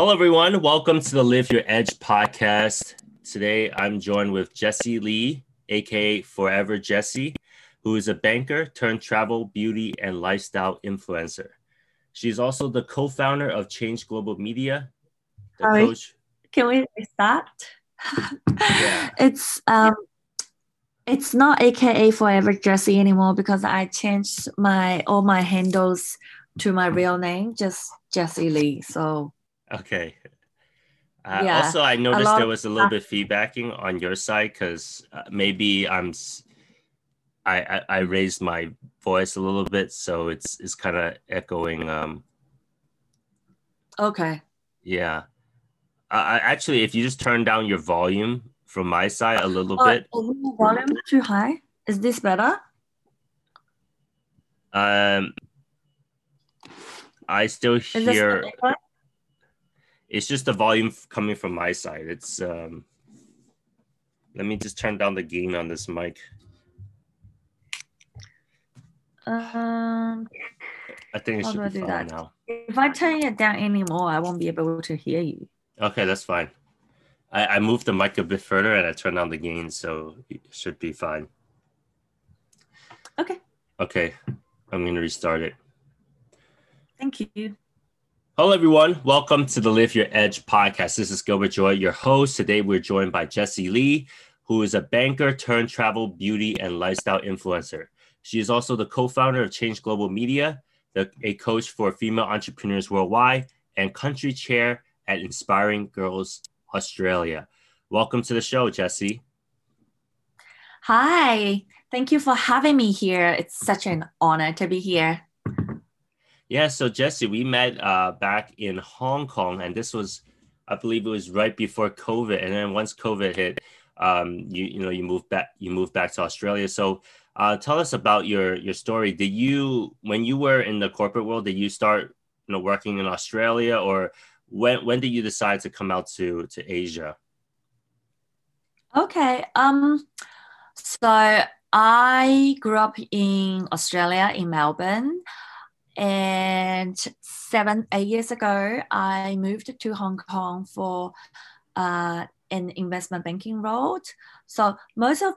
Hello, everyone. Welcome to the Live Your Edge podcast. Today, I'm joined with Jesse Lee, aka Forever Jesse, who is a banker turned travel, beauty, and lifestyle influencer. She's also the co-founder of Change Global Media. The Sorry. coach. Can we restart? Yeah. It's um it's not AKA Forever Jesse anymore because I changed my all my handles to my real name, just Jesse Lee. So Okay. Uh, Yeah, also, I noticed there was a little bit feedbacking on your side because uh, maybe I'm, s- I, I I raised my voice a little bit, so it's it's kind of echoing. Um, okay. yeah. I, I actually, if you just turn down your volume from my side a little Oh, bit, volume too high? Is this better? um, I still hear. It's just the volume coming from my side. It's um. Let me just turn down the gain on this mic. Um I think it should be fine that? now. if I turn it down anymore, I won't be able to hear you. Okay, that's fine. I, I moved the mic a bit further and I turned down the gain, so it should be fine. Okay. Okay, I'm gonna restart it. Thank you. Hello, everyone. Welcome to the Live Your Edge podcast. This is Gilbert Joy, your host. Today, we're joined by Jessie Lee, who is a banker turned travel, beauty, and lifestyle influencer. She is also the co founder of Change Global Media, the, a coach for female entrepreneurs worldwide, and country chair at Inspiring Girls Australia. Welcome to the show, Jessie. Hi. Thank you for having me here. It's such an honor to be here. Yeah, so Jesse, we met uh, back in Hong Kong, and this was, I believe, it was right before COVID. And then once COVID hit, um, you you know you moved back you moved back to Australia. So uh, tell us about your your story. Did you when you were in the corporate world, did you start you know working in Australia, or when when did you decide to come out to to Asia? Okay. Um, so I grew up in Australia, in Melbourne, and seven, eight years ago, I moved to Hong Kong for uh, an investment banking role. So most of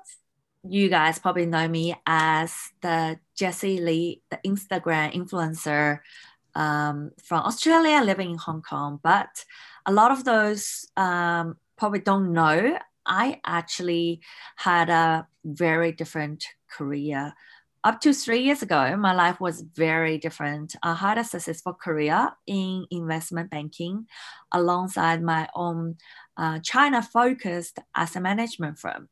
you guys probably know me as the Jessie Lee, the Instagram influencer um, from Australia, living in Hong Kong. But a lot of those um, probably don't know I actually had a very different career. Up to three years ago, my life was very different. I had a successful career in investment banking alongside my own uh, China focused asset management firm.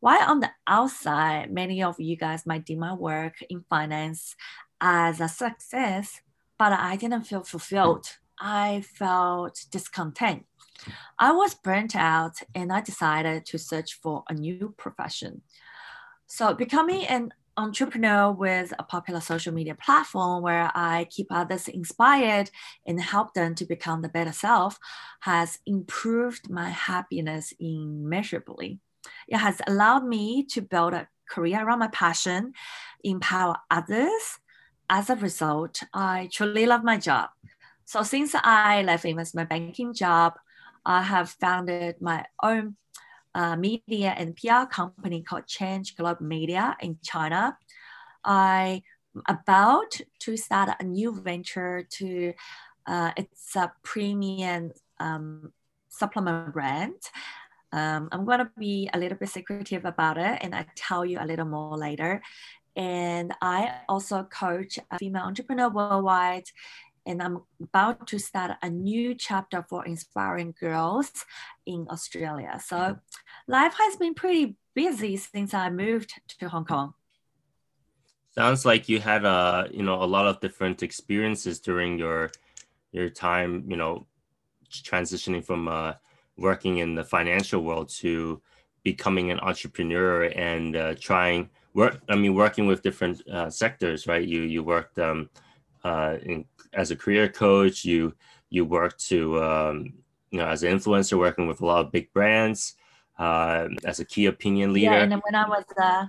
While on the outside, many of you guys might deem my work in finance as a success, but I didn't feel fulfilled. I felt discontent. I was burnt out and I decided to search for a new profession. So, becoming an entrepreneur with a popular social media platform where I keep others inspired and help them to become the better self has improved my happiness immeasurably. It has allowed me to build a career around my passion, empower others. As a result, I truly love my job. So since I left investment banking job, I have founded my own uh, media and PR company called Change Global Media in China. I about to start a new venture to uh, it's a premium um, supplement brand. Um, I'm going to be a little bit secretive about it and I tell you a little more later. And I also coach a female entrepreneur worldwide and I'm about to start a new chapter for inspiring girls in Australia. So life has been pretty busy since I moved to Hong Kong. Sounds like you had a you know a lot of different experiences during your your time you know transitioning from uh, working in the financial world to becoming an entrepreneur and uh, trying work. I mean, working with different uh, sectors, right? You you worked um, uh, in, as a career coach. You you worked to um, you know as an influencer, working with a lot of big brands. Uh, as a key opinion leader. Yeah, and then when I was uh,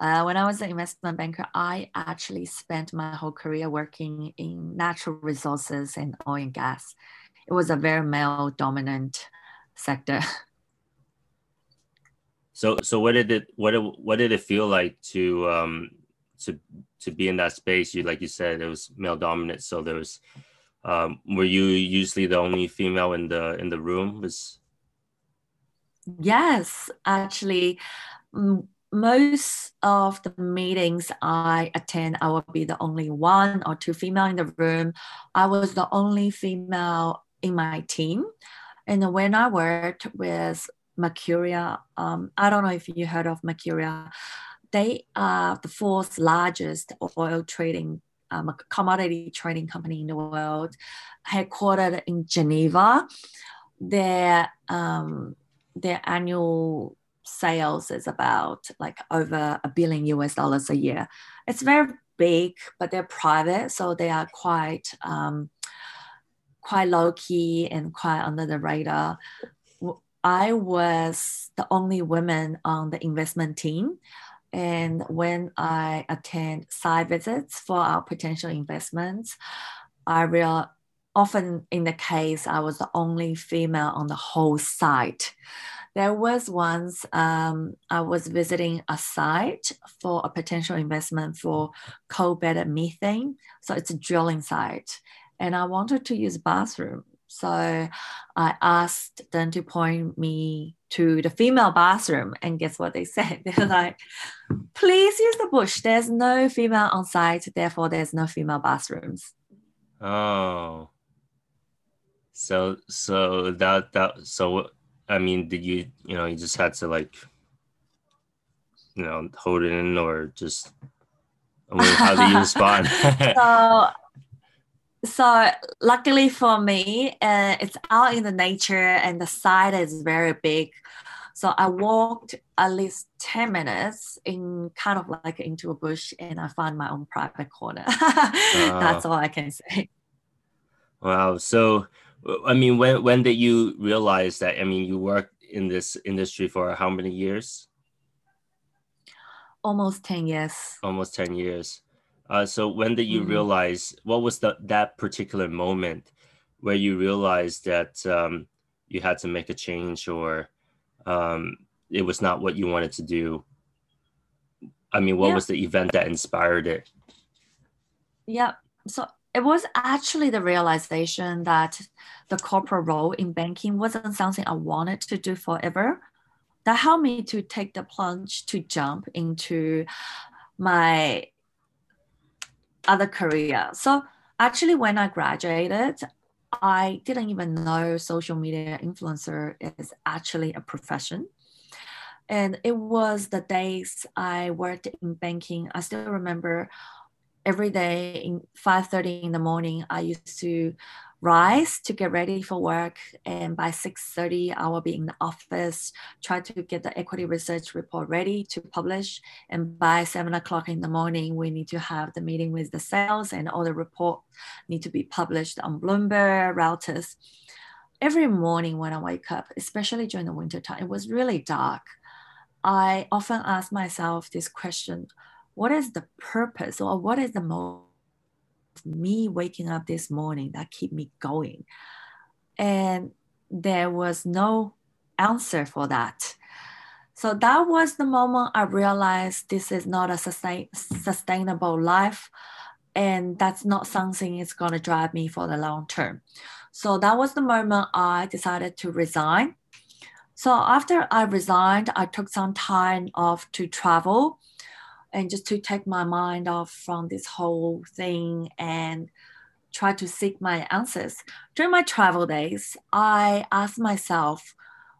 uh, when I was an investment banker, I actually spent my whole career working in natural resources and oil and gas. it was a very male dominant sector. So so what did it what did, what did it feel like to um to to be in that space? You like you said it was male dominant, so there was um were you usually the only female in the in the room? Was Yes, actually most of the meetings I attend, I will be the only one or two female in the room. I was the only female in my team. And when I worked with Mercuria. Um, I don't know if you heard of Mercuria. They are the fourth largest oil trading um, commodity trading company in the world, headquartered in Geneva. Their um, their annual sales is about like over a billion US dollars a year. It's very big, but they're private, so they are quite um, quite low key and quite under the radar. I was the only woman on the investment team. And when I attend site visits for our potential investments, I real often in the case I was the only female on the whole site. There was once um, I was visiting a site for a potential investment for coal-bedded methane. So it's a drilling site, and I wanted to use bathroom. So I asked them to point me to the female bathroom, and guess what they said? They're like, please use the bush. There's no female on site, therefore, there's no female bathrooms. Oh. So, so that, that, so, I mean, did you, you know, you just had to like, you know, hold it in or just, I mean, how do you respond? so so luckily for me, uh, it's out in the nature and the site is very big. So I walked at least 10 minutes in kind of like into a bush and I found my own private corner. That's all I can say. Wow. So, I mean, when, when did you realize that? I mean, you worked in this industry for how many years? Almost 10 years. Almost 10 years. Uh, so when did you mm-hmm. realize what was the that particular moment where you realized that um, you had to make a change or um, it was not what you wanted to do? I mean, what yeah. was the event that inspired it? Yeah. So it was actually the realization that the corporate role in banking wasn't something I wanted to do forever. That helped me to take the plunge to jump into my other career. So actually, when I graduated, I didn't even know social media influencer is actually a profession. And it was the days I worked in banking. I still remember every day in 5.30 in the morning, I used to rise to get ready for work. And by 6.30, I will be in the office, try to get the equity research report ready to publish. And by seven o'clock in the morning, we need to have the meeting with the sales and all the report need to be published on Bloomberg, Reuters. Every morning when I wake up, especially during the winter time, it was really dark. I often ask myself this question, what is the purpose or what is the most me waking up this morning that keep me going. And there was no answer for that. So that was the moment i realized this is not a sustain, sustainable life and that's not something that's going to drive me for the long term. So that was the moment i decided to resign. So after i resigned i took some time off to travel and just to take my mind off from this whole thing and try to seek my answers. During my travel days, I asked myself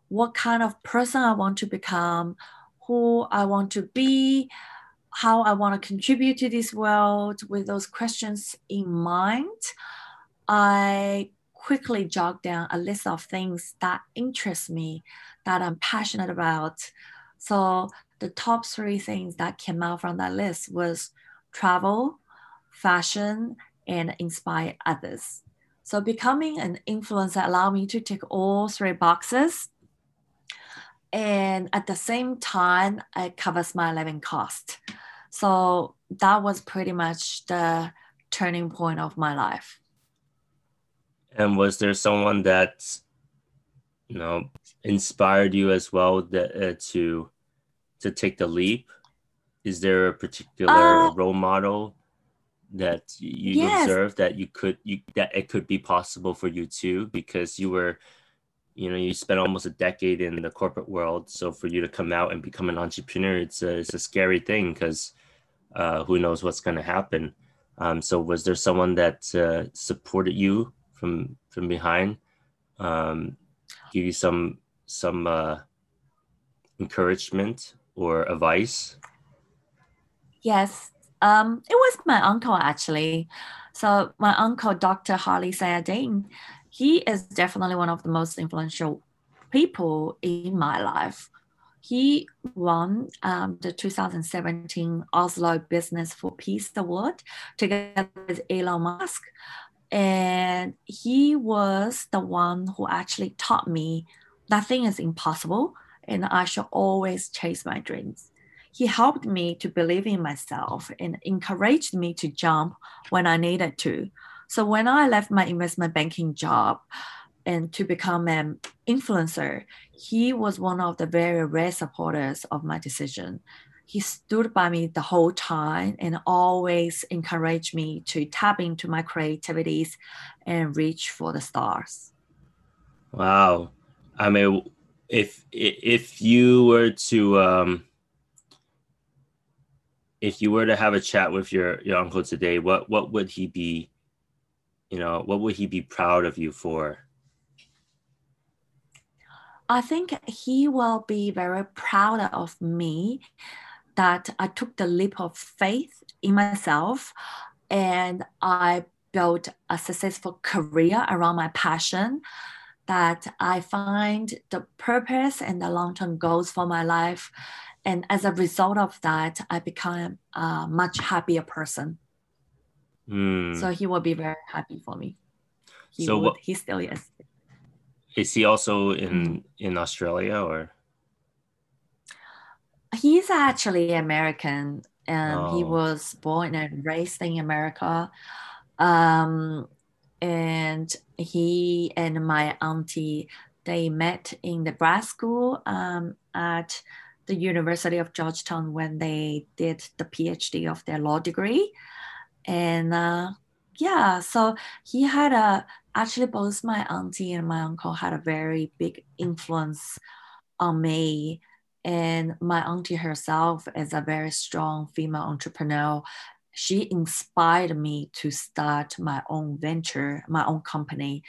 what kind of person I want to become, who I want to be, how I want to contribute to this world. With those questions in mind, I quickly jot down a list of things that interest me, that I'm passionate about. So the top three things that came out from that list was travel, fashion, and inspire others. So becoming an influencer allowed me to tick all three boxes. And at the same time, it covers my living cost. So that was pretty much the turning point of my life. And was there someone that, you know, inspired you as well that uh, to to take the leap? Is there a particular uh, role model that you yes. observed that you could you that it could be possible for you too because you were you know you spent almost a decade in the corporate world so for you to come out and become an entrepreneur it's a, it's a scary thing because uh, who knows what's going to happen um, so was there someone that uh, supported you from from behind um, give you some some uh, encouragement or advice yes um, it was my uncle actually so my uncle dr harley Seyedin he is definitely one of the most influential people in my life. He won um, the 2017 Oslo Business for Peace Award together with Elon Musk. And he was the one who actually taught me nothing is impossible and I shall always chase my dreams. He helped me to believe in myself and encouraged me to jump when I needed to. So when I left my investment banking job and to become an influencer, he was one of the very rare supporters of my decision. He stood by me the whole time and always encouraged me to tap into my creativities and reach for the stars. Wow. I mean, if if you were to um, if you were to have a chat with your your uncle today, what what would he be you know, what would he be proud of you for? I think he will be very proud of me that I took the leap of faith in myself and I built a successful career around my passion that I find the purpose and the long-term goals for my life and as a result of that I become a much happier person. Mm. So he will be very happy for me. He so would, what, he still is. Is he also in in Australia or? He's actually American. and oh. He was born and raised in America. Um, and he and my auntie they met in the grad school um, at the University of Georgetown when they did the PhD of their law degree. And uh, yeah so he had a actually both my auntie and my uncle had a very big influence on me. And my auntie herself is a very strong female entrepreneur she inspired me to start my own venture my own company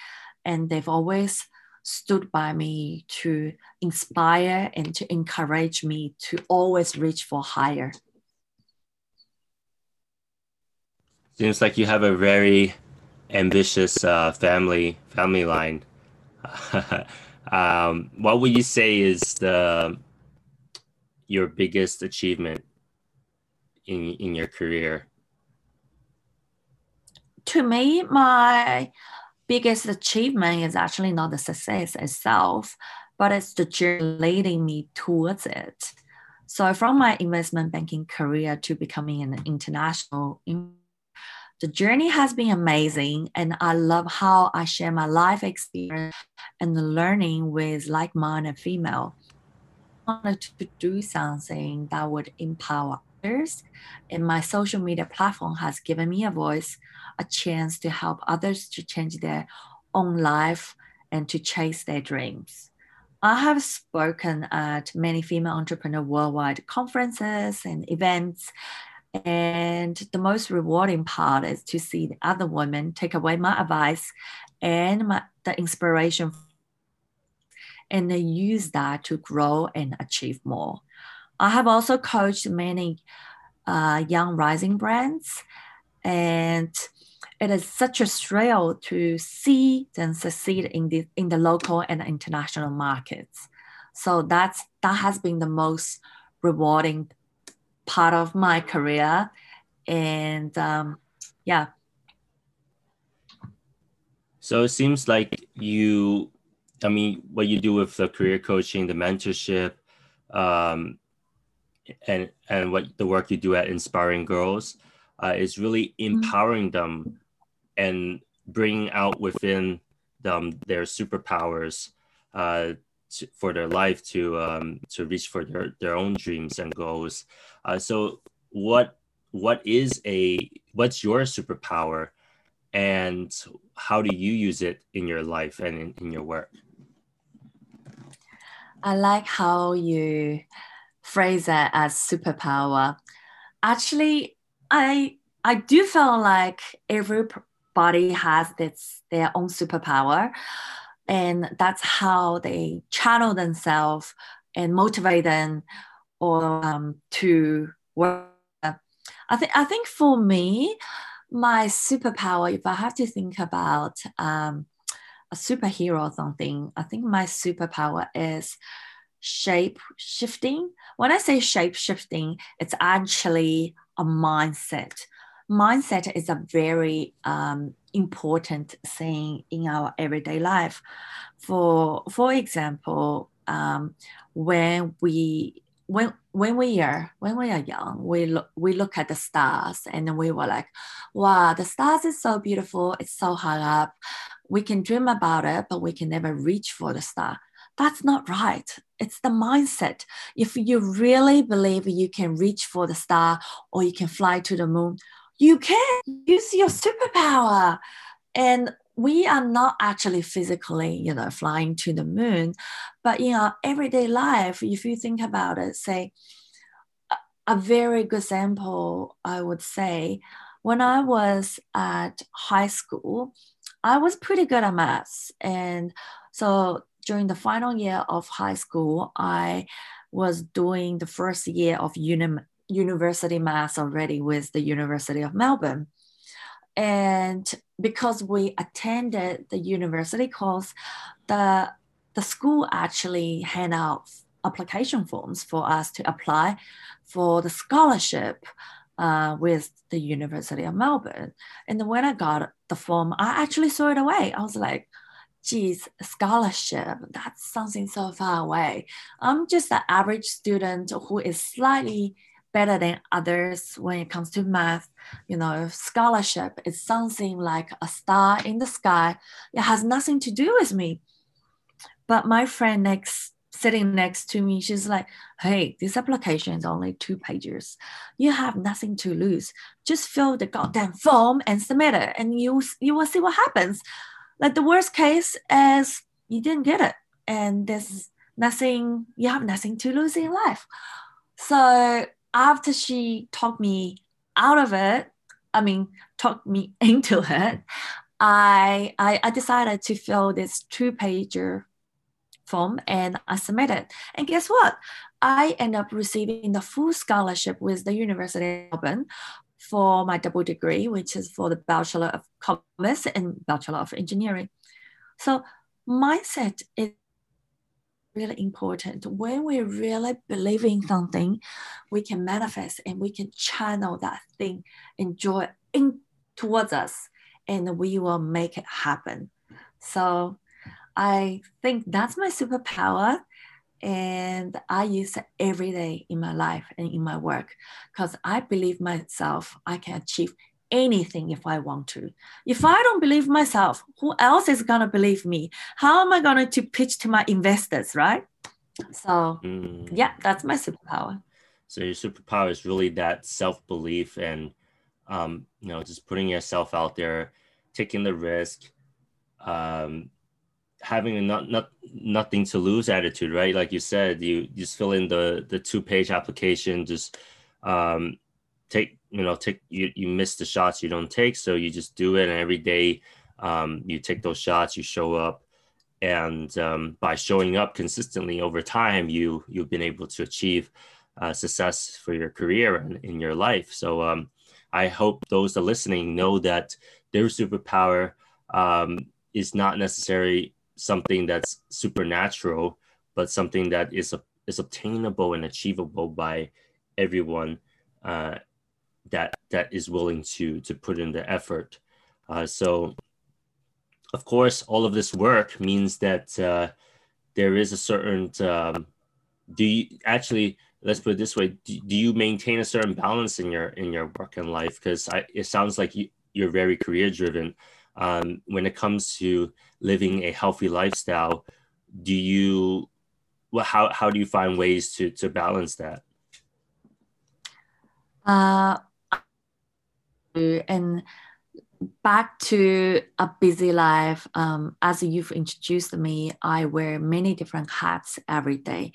and they've always stood by me to inspire and to encourage me to always reach for higher Seems like you have a very ambitious uh, family family line. um, what would you say is the your biggest achievement in in your career? To me, my biggest achievement is actually not the success itself, but it's the journey leading me towards it. So, from my investment banking career to becoming an international the journey has been amazing, and I love how I share my life experience and the learning with like minded female. I wanted to do something that would empower others, and my social media platform has given me a voice, a chance to help others to change their own life and to chase their dreams. I have spoken at many female entrepreneur worldwide conferences and events and the most rewarding part is to see the other women take away my advice and my, the inspiration and they use that to grow and achieve more. I have also coached many uh, young rising brands, and it is such a thrill to see them succeed in the in the local and international markets. So that's that has been the most rewarding part of my career. And um, yeah. So it seems like you, I mean, what you do with the career coaching, the mentorship, um, and and what the work you do at Inspiring Girls uh, is really mm-hmm. empowering them and bringing out within them their superpowers uh, to, for their life to um, to reach for their, their own dreams and goals. Uh, so what what is a what's your superpower and how do you use it in your life and in, in your work? I like how you phrase it as superpower. Actually, I I do feel like everybody has this their own superpower, and that's how they channel themselves and motivate them or um, to work. I think I think for me, my superpower, if I have to think about um, a superhero or something, I think my superpower is shape shifting. When I say shape shifting, it's actually a mindset. Mindset is a very um, important thing in our everyday life. For for example, um, when we when when we are when we are young, we look we look at the stars and we were like, wow, the stars is so beautiful. It's so high up. We can dream about it, but we can never reach for the star. That's not right. It's the mindset. If you really believe you can reach for the star or you can fly to the moon, you can use your superpower. And we are not actually physically, you know, flying to the moon, but in our everyday life, if you think about it, say, a very good example, I would say, when I was at high school, I was pretty good at maths. And so during the final year of high school, I was doing the first year of uni- university maths already with the University of Melbourne. And because we attended the university course, the, the school actually hand out application forms for us to apply for the scholarship uh, with the University of Melbourne. And when I got the form, I actually threw it away. I was like, geez, scholarship, that's something so far away. I'm just an average student who is slightly better than others when it comes to math. You know, scholarship is something like a star in the sky. It has nothing to do with me. But my friend next sitting next to me, she's like, hey, this application is only two pages. You have nothing to lose. Just fill the goddamn form and submit it, and you you will see what happens like the worst case is you didn't get it and there's nothing you have nothing to lose in life so after she talked me out of it i mean talked me into it i i, I decided to fill this two pager form and i submitted and guess what i end up receiving the full scholarship with the university of melbourne for my double degree, which is for the Bachelor of Commerce and Bachelor of Engineering. So mindset is really important. When we really believe in something, we can manifest and we can channel that thing and joy in towards us and we will make it happen. So I think that's my superpower and I use it every day in my life and in my work because I believe myself I can achieve anything if I want to. If I don't believe myself, who else is gonna believe me? How am I going to pitch to my investors, right? So mm. yeah, that's my superpower. So your superpower is really that self belief and um, you know just putting yourself out there, taking the risk, um, having a not, not nothing to lose attitude, right? Like you said, you just fill in the the two page application, just um, take you know take you you miss the shots you don't take, so you just do it, and every day um, you take those shots, you show up, and um, by showing up consistently over time, you you've been able to achieve uh, success for your career and in your life. So um, I hope those that are listening know that their superpower um, is not necessarily something that's supernatural, but something that is is obtainable and achievable by everyone uh, that that is willing to to put in the effort. Uh, so, of course, all of this work means that uh, there is a certain. Um, do you actually? Let's put it this way: do, do, you maintain a certain balance in your in your work and life? Because it sounds like you, you're very career driven. um, when it comes to living a healthy lifestyle, do you well, how how do you find ways to to balance that? Uh, and back to a busy life. Um, as you've introduced me, I wear many different hats every day.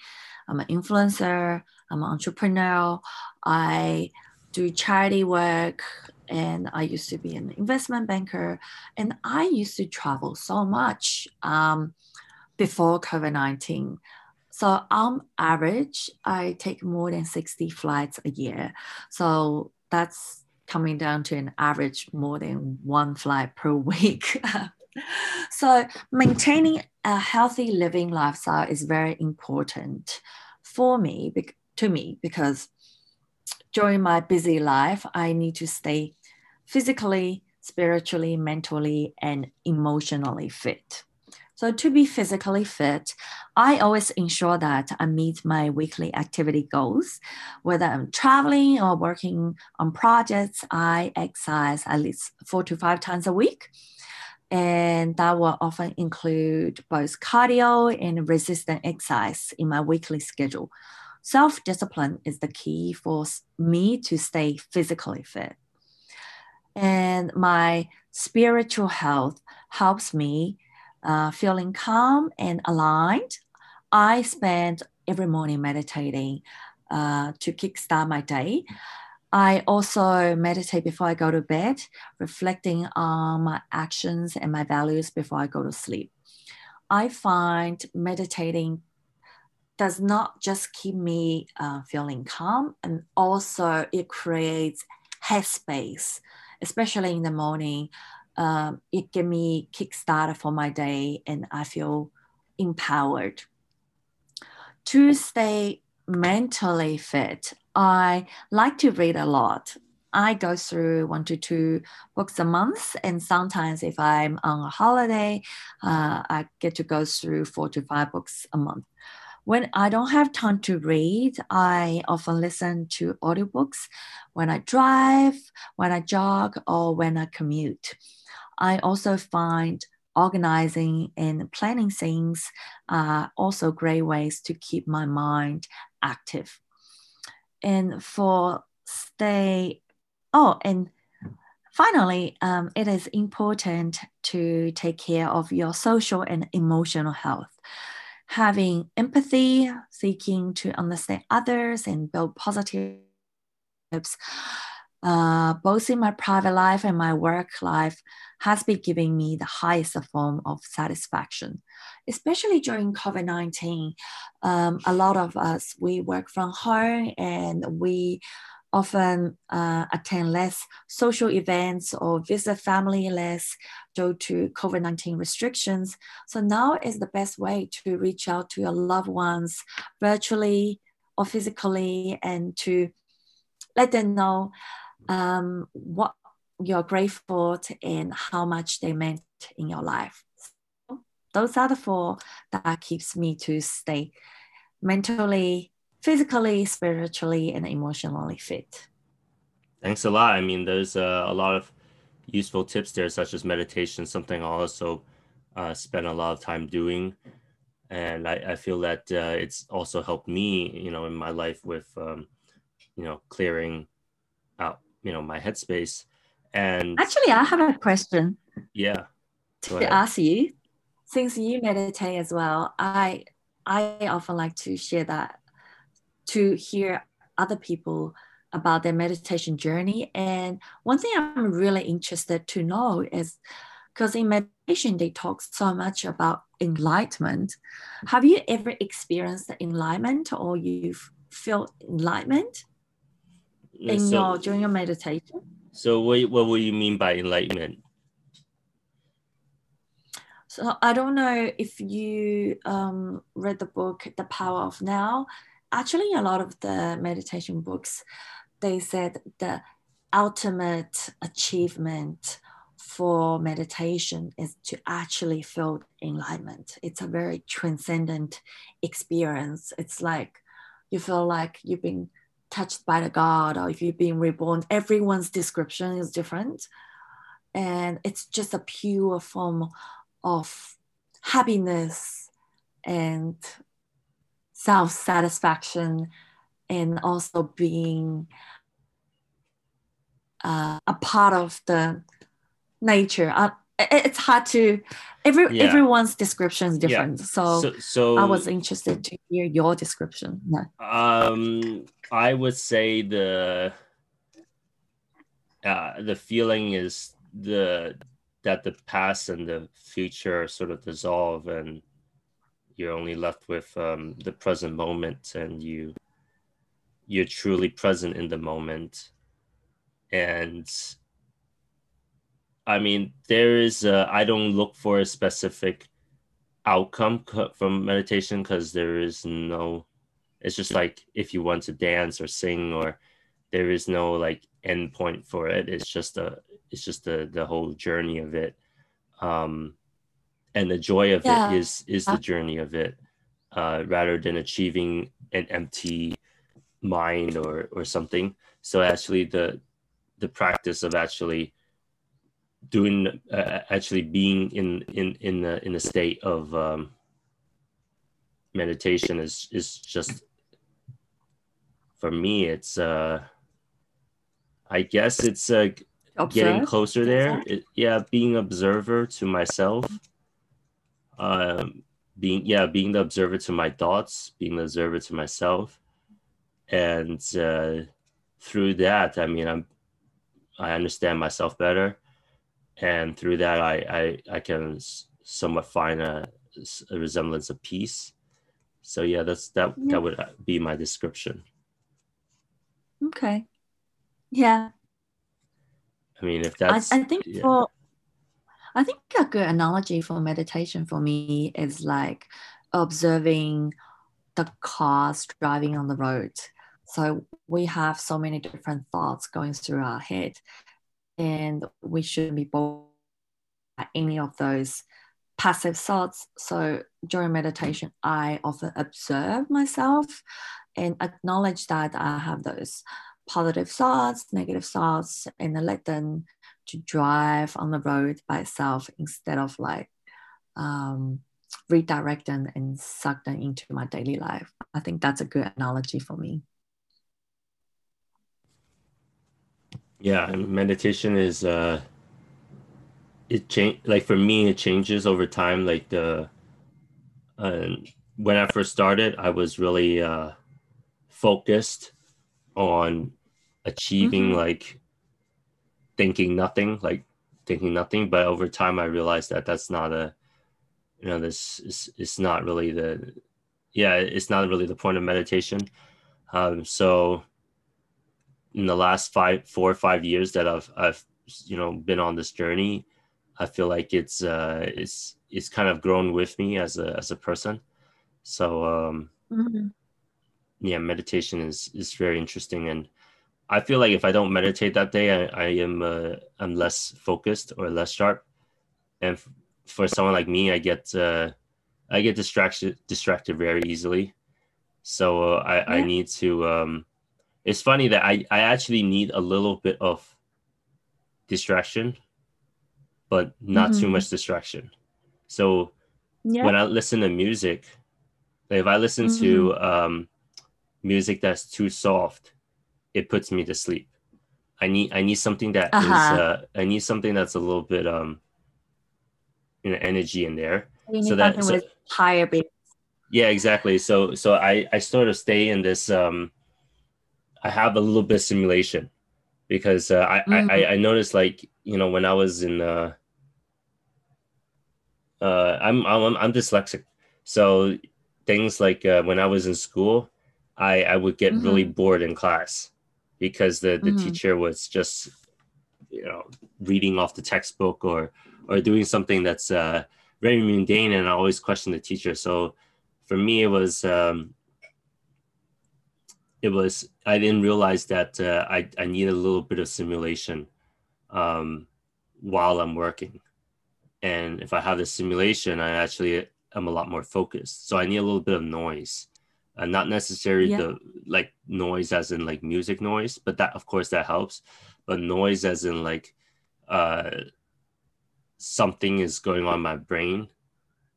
I'm an influencer. I'm an entrepreneur. I do charity work and I used to be an investment banker. And I used to travel so much um, before COVID 19. So, on average, I take more than 60 flights a year. So, that's coming down to an average more than one flight per week. so, maintaining a healthy living lifestyle is very important for me, to me, because during my busy life, I need to stay physically, spiritually, mentally, and emotionally fit. So, to be physically fit, I always ensure that I meet my weekly activity goals. Whether I'm traveling or working on projects, I exercise at least four to five times a week. And that will often include both cardio and resistant exercise in my weekly schedule. Self discipline is the key for me to stay physically fit. And my spiritual health helps me uh, feeling calm and aligned. I spend every morning meditating uh, to kickstart my day. I also meditate before I go to bed, reflecting on my actions and my values before I go to sleep. I find meditating does not just keep me uh, feeling calm, and also it creates headspace, especially in the morning. Um, it give me kickstarter for my day, and I feel empowered. To stay mentally fit, I like to read a lot. I go through one to two books a month, and sometimes if I'm on a holiday, uh, I get to go through four to five books a month. When I don't have time to read, I often listen to audiobooks when I drive, when I jog, or when I commute. I also find organizing and planning things are also great ways to keep my mind active. And for stay, oh, and finally, um, it is important to take care of your social and emotional health having empathy, seeking to understand others and build positive uh, both in my private life and my work life has been giving me the highest form of satisfaction especially during covid-19 um, a lot of us we work from home and we often uh, attend less social events or visit family less due to COVID 19 restrictions. So now is the best way to reach out to your loved ones virtually or physically and to let them know um, what you're grateful to and how much they meant in your life. So those are the four that keeps me to stay mentally physically, spiritually, and emotionally fit. Thanks a lot. I mean, there's uh, a lot of useful tips there, such as meditation, something I also uh, spend a lot of time doing. And I, I feel that uh, it's also helped me, you know, in my life with, um, you know, clearing out, you know, my headspace. And actually, I have a question. Yeah. To ask you, since you meditate as well, I I often like to share that to hear other people about their meditation journey. And one thing I'm really interested to know is because in meditation, they talk so much about enlightenment. Have you ever experienced enlightenment or you feel enlightenment in so, your during your meditation? So what, what will you mean by enlightenment? So I don't know if you um, read the book The Power of Now actually a lot of the meditation books they said the ultimate achievement for meditation is to actually feel enlightenment it's a very transcendent experience it's like you feel like you've been touched by the god or if you've been reborn everyone's description is different and it's just a pure form of happiness and self satisfaction, and also being uh, a part of the nature. It's hard to every yeah. everyone's description is different. Yeah. So, so, so, I was interested to hear your description. Yeah. Um, I would say the uh, the feeling is the that the past and the future sort of dissolve and you're only left with um, the present moment and you you're truly present in the moment and i mean there is I don't look for a specific outcome from meditation because there is no it's just like if you want to dance or sing or there is no like end point for it. It's just a it's just the the whole journey of it. Um and the joy of yeah. it is is the journey of it uh rather than achieving an empty mind or or something. So actually the the practice of actually doing uh, actually being in in in the in a state of um meditation is is just for me it's uh I guess it's uh, getting closer there. It, yeah, being observer to myself. Um, being yeah, being the observer to my thoughts, being the observer to myself, and uh, through that, I mean, I'm I understand myself better, and through that, I I, I can somewhat find a, a resemblance of peace. So yeah, that's that yeah. that would uh, be my description. Okay. Yeah. I mean, if that's, I, I think yeah. for, I think a good analogy for meditation for me is like observing the cars driving on the road. So we have so many different thoughts going through our head, and we shouldn't be bored by any of those passive thoughts. So during meditation, I often observe myself and acknowledge that I have those positive thoughts, negative thoughts, and I let them to drive on the road by itself instead of like um, redirect them and suck them into my daily life. I think that's a good analogy for me. Yeah, meditation is uh it change like for me it changes over time like the uh, when I first started I was really uh focused on achieving mm-hmm. like thinking nothing, like thinking nothing. But over time, I realized that that's not a, you know, this is it's not really the, yeah, it's not really the point of meditation. Um, so in the last five, four or five years that I've, I've, you know, been on this journey, I feel like it's, uh, it's, it's kind of grown with me as a, as a person. So, um, mm-hmm. yeah, meditation is, is very interesting. And, I feel like if I don't meditate that day, I, I am uh, I'm less focused or less sharp, and f- for someone like me, I get uh, I get distracted distracted very easily. So uh, I yeah. I need to. Um, it's funny that I I actually need a little bit of distraction, but not mm-hmm. too much distraction. So yeah. when I listen to music, like if I listen mm-hmm. to um, music that's too soft it puts me to sleep. I need I need something that uh-huh. is, uh, I need something that's a little bit um you know energy in there. so that so, higher beats. Yeah, exactly. So so I I sort of stay in this um I have a little bit of simulation because uh, I, mm-hmm. I I noticed like you know when I was in uh uh I'm I'm I'm dyslexic so things like uh, when I was in school I I would get mm-hmm. really bored in class because the, the mm-hmm. teacher was just you know reading off the textbook or or doing something that's uh, very mundane and I always question the teacher. So for me it was um, it was I didn't realize that uh, I, I need a little bit of simulation um, while I'm working. And if I have the simulation, I actually am a lot more focused. So I need a little bit of noise uh, not necessarily yeah. the like noise as in like music noise, but that of course that helps. But noise as in like uh something is going on in my brain.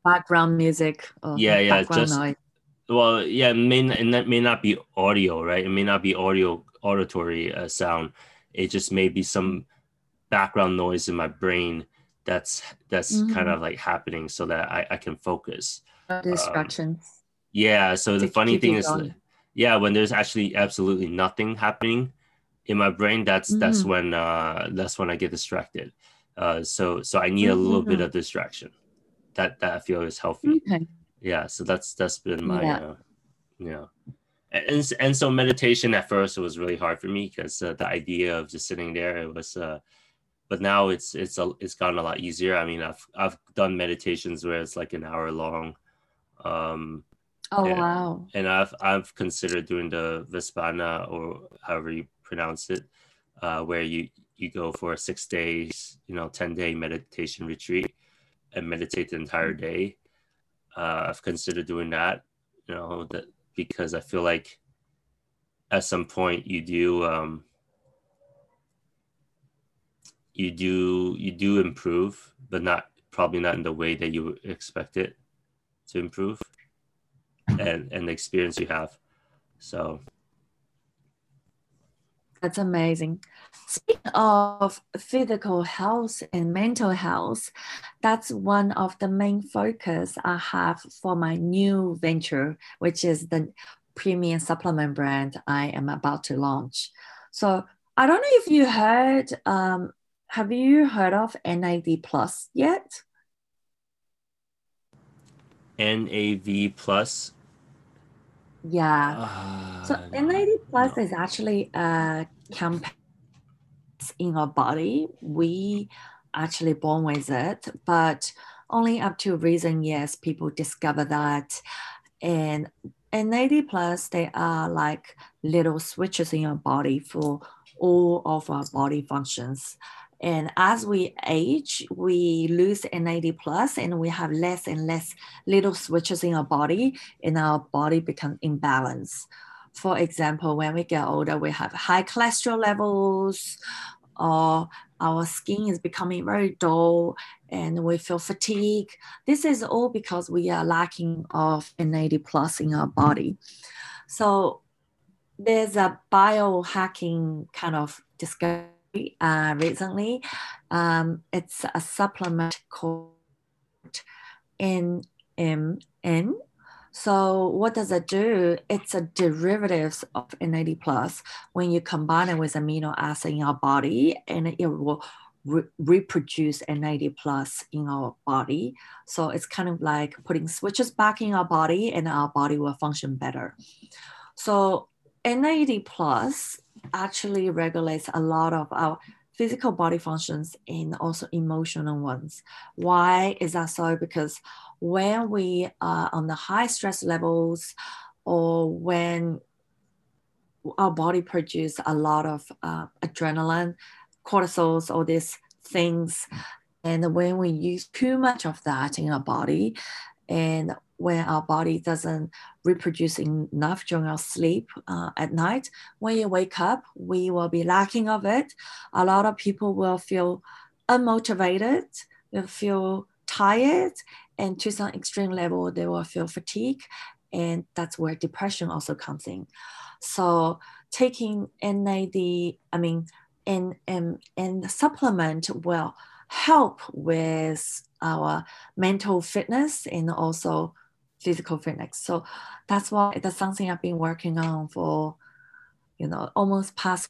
Background music. yeah, yeah, just noise. Well, yeah, it may it may not be audio, right? It may not be audio auditory uh, sound. It just may be some background noise in my brain that's that's mm-hmm. kind of like happening so that I, I can focus. Distractions. Um, yeah. So the funny thing is, going. yeah, when there's actually absolutely nothing happening in my brain, that's mm-hmm. that's when uh that's when I get distracted. Uh, so so I need a little mm-hmm. bit of distraction. That that I feel is healthy. Okay. Yeah. So that's that's been my yeah. Uh, yeah. And, and so meditation at first it was really hard for me because uh, the idea of just sitting there it was uh but now it's it's a, it's gotten a lot easier. I mean, I've I've done meditations where it's like an hour long. Um, oh and, wow! And I've I've considered doing the Vipassana or however you pronounce it, uh, where you you go for six days, you know, ten day meditation retreat, and meditate the entire day. Uh, I've considered doing that, you know, that because I feel like at some point you do. Um, you do you do improve, but not probably not in the way that you expect it to improve, and and the experience you have. So that's amazing. Speaking of physical health and mental health, that's one of the main focus I have for my new venture, which is the premium supplement brand I am about to launch. So I don't know if you heard um, have you heard of NAD Plus yet? NAV Plus? Yeah. Uh, so NAD Plus no. is actually a campaign in our body. We actually born with it, but only up to recent years people discover that. And NAD Plus, they are like little switches in your body for all of our body functions. And as we age, we lose NAD plus and we have less and less little switches in our body and our body become imbalanced. For example, when we get older, we have high cholesterol levels or our skin is becoming very dull and we feel fatigue. This is all because we are lacking of NAD plus in our body. So there's a biohacking kind of discussion uh, recently. Um, it's a supplement called NMN. So what does it do? It's a derivative of NAD plus when you combine it with amino acid in our body, and it will re- reproduce NAD plus in our body. So it's kind of like putting switches back in our body, and our body will function better. So NAD plus actually regulates a lot of our physical body functions and also emotional ones. Why is that so? Because when we are on the high stress levels or when our body produces a lot of uh, adrenaline, cortisols, all these things, and when we use too much of that in our body, and when our body doesn't reproduce enough during our sleep uh, at night, when you wake up, we will be lacking of it. A lot of people will feel unmotivated, will feel tired, and to some extreme level, they will feel fatigue. And that's where depression also comes in. So taking NAD, I mean, and, and, and supplement will help with our mental fitness and also physical fitness. So that's why that's something I've been working on for, you know, almost past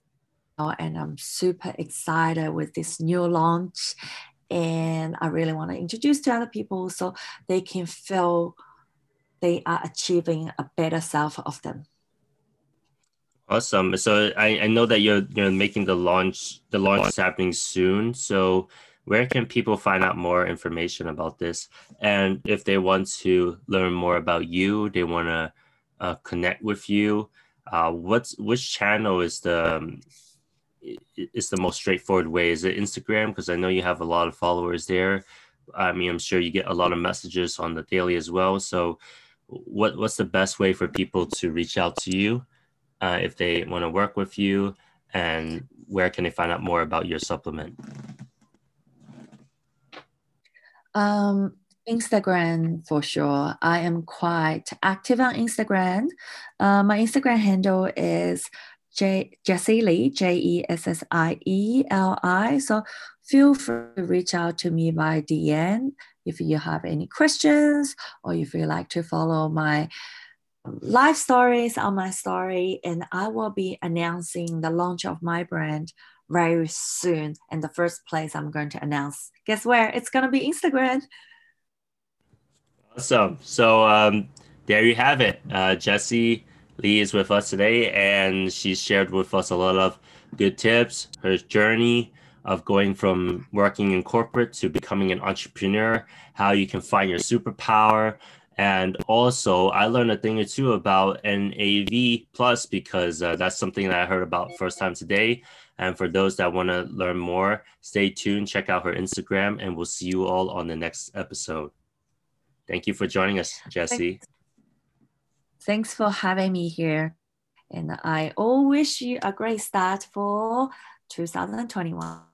uh, and I'm super excited with this new launch. And I really want to introduce to other people so they can feel they are achieving a better self of them. Awesome. So I, I know that you're you're making the launch the launch is happening soon. So where can people find out more information about this? And if they want to learn more about you, they want to uh, connect with you, uh, what's which channel is the um, is the most straightforward way? Is it Instagram? Because I know you have a lot of followers there. I mean, I'm sure you get a lot of messages on the daily as well. So, what what's the best way for people to reach out to you uh, if they want to work with you? And where can they find out more about your supplement? Um, Instagram for sure. I am quite active on Instagram. Uh, my Instagram handle is J Jessie Li, J E S S I E L I. So feel free to reach out to me by DM if you have any questions or if you like to follow my life stories on my story. And I will be announcing the launch of my brand very soon. And the first place I'm going to announce, guess where? It's going to be Instagram. Awesome. So um, there you have it. Uh, Jessie Li is with us today, and she shared with us a lot of good tips, her journey of going from working in corporate to becoming an entrepreneur, how you can find your superpower. And also, I learned a thing or two about NAV Plus because uh, that's something that I heard about first time today. And for those that want to learn more, stay tuned, check out her Instagram, and we'll see you all on the next episode. Thank you for joining us, Jessie. Thanks for having me here. And I all wish you a great start for 2021.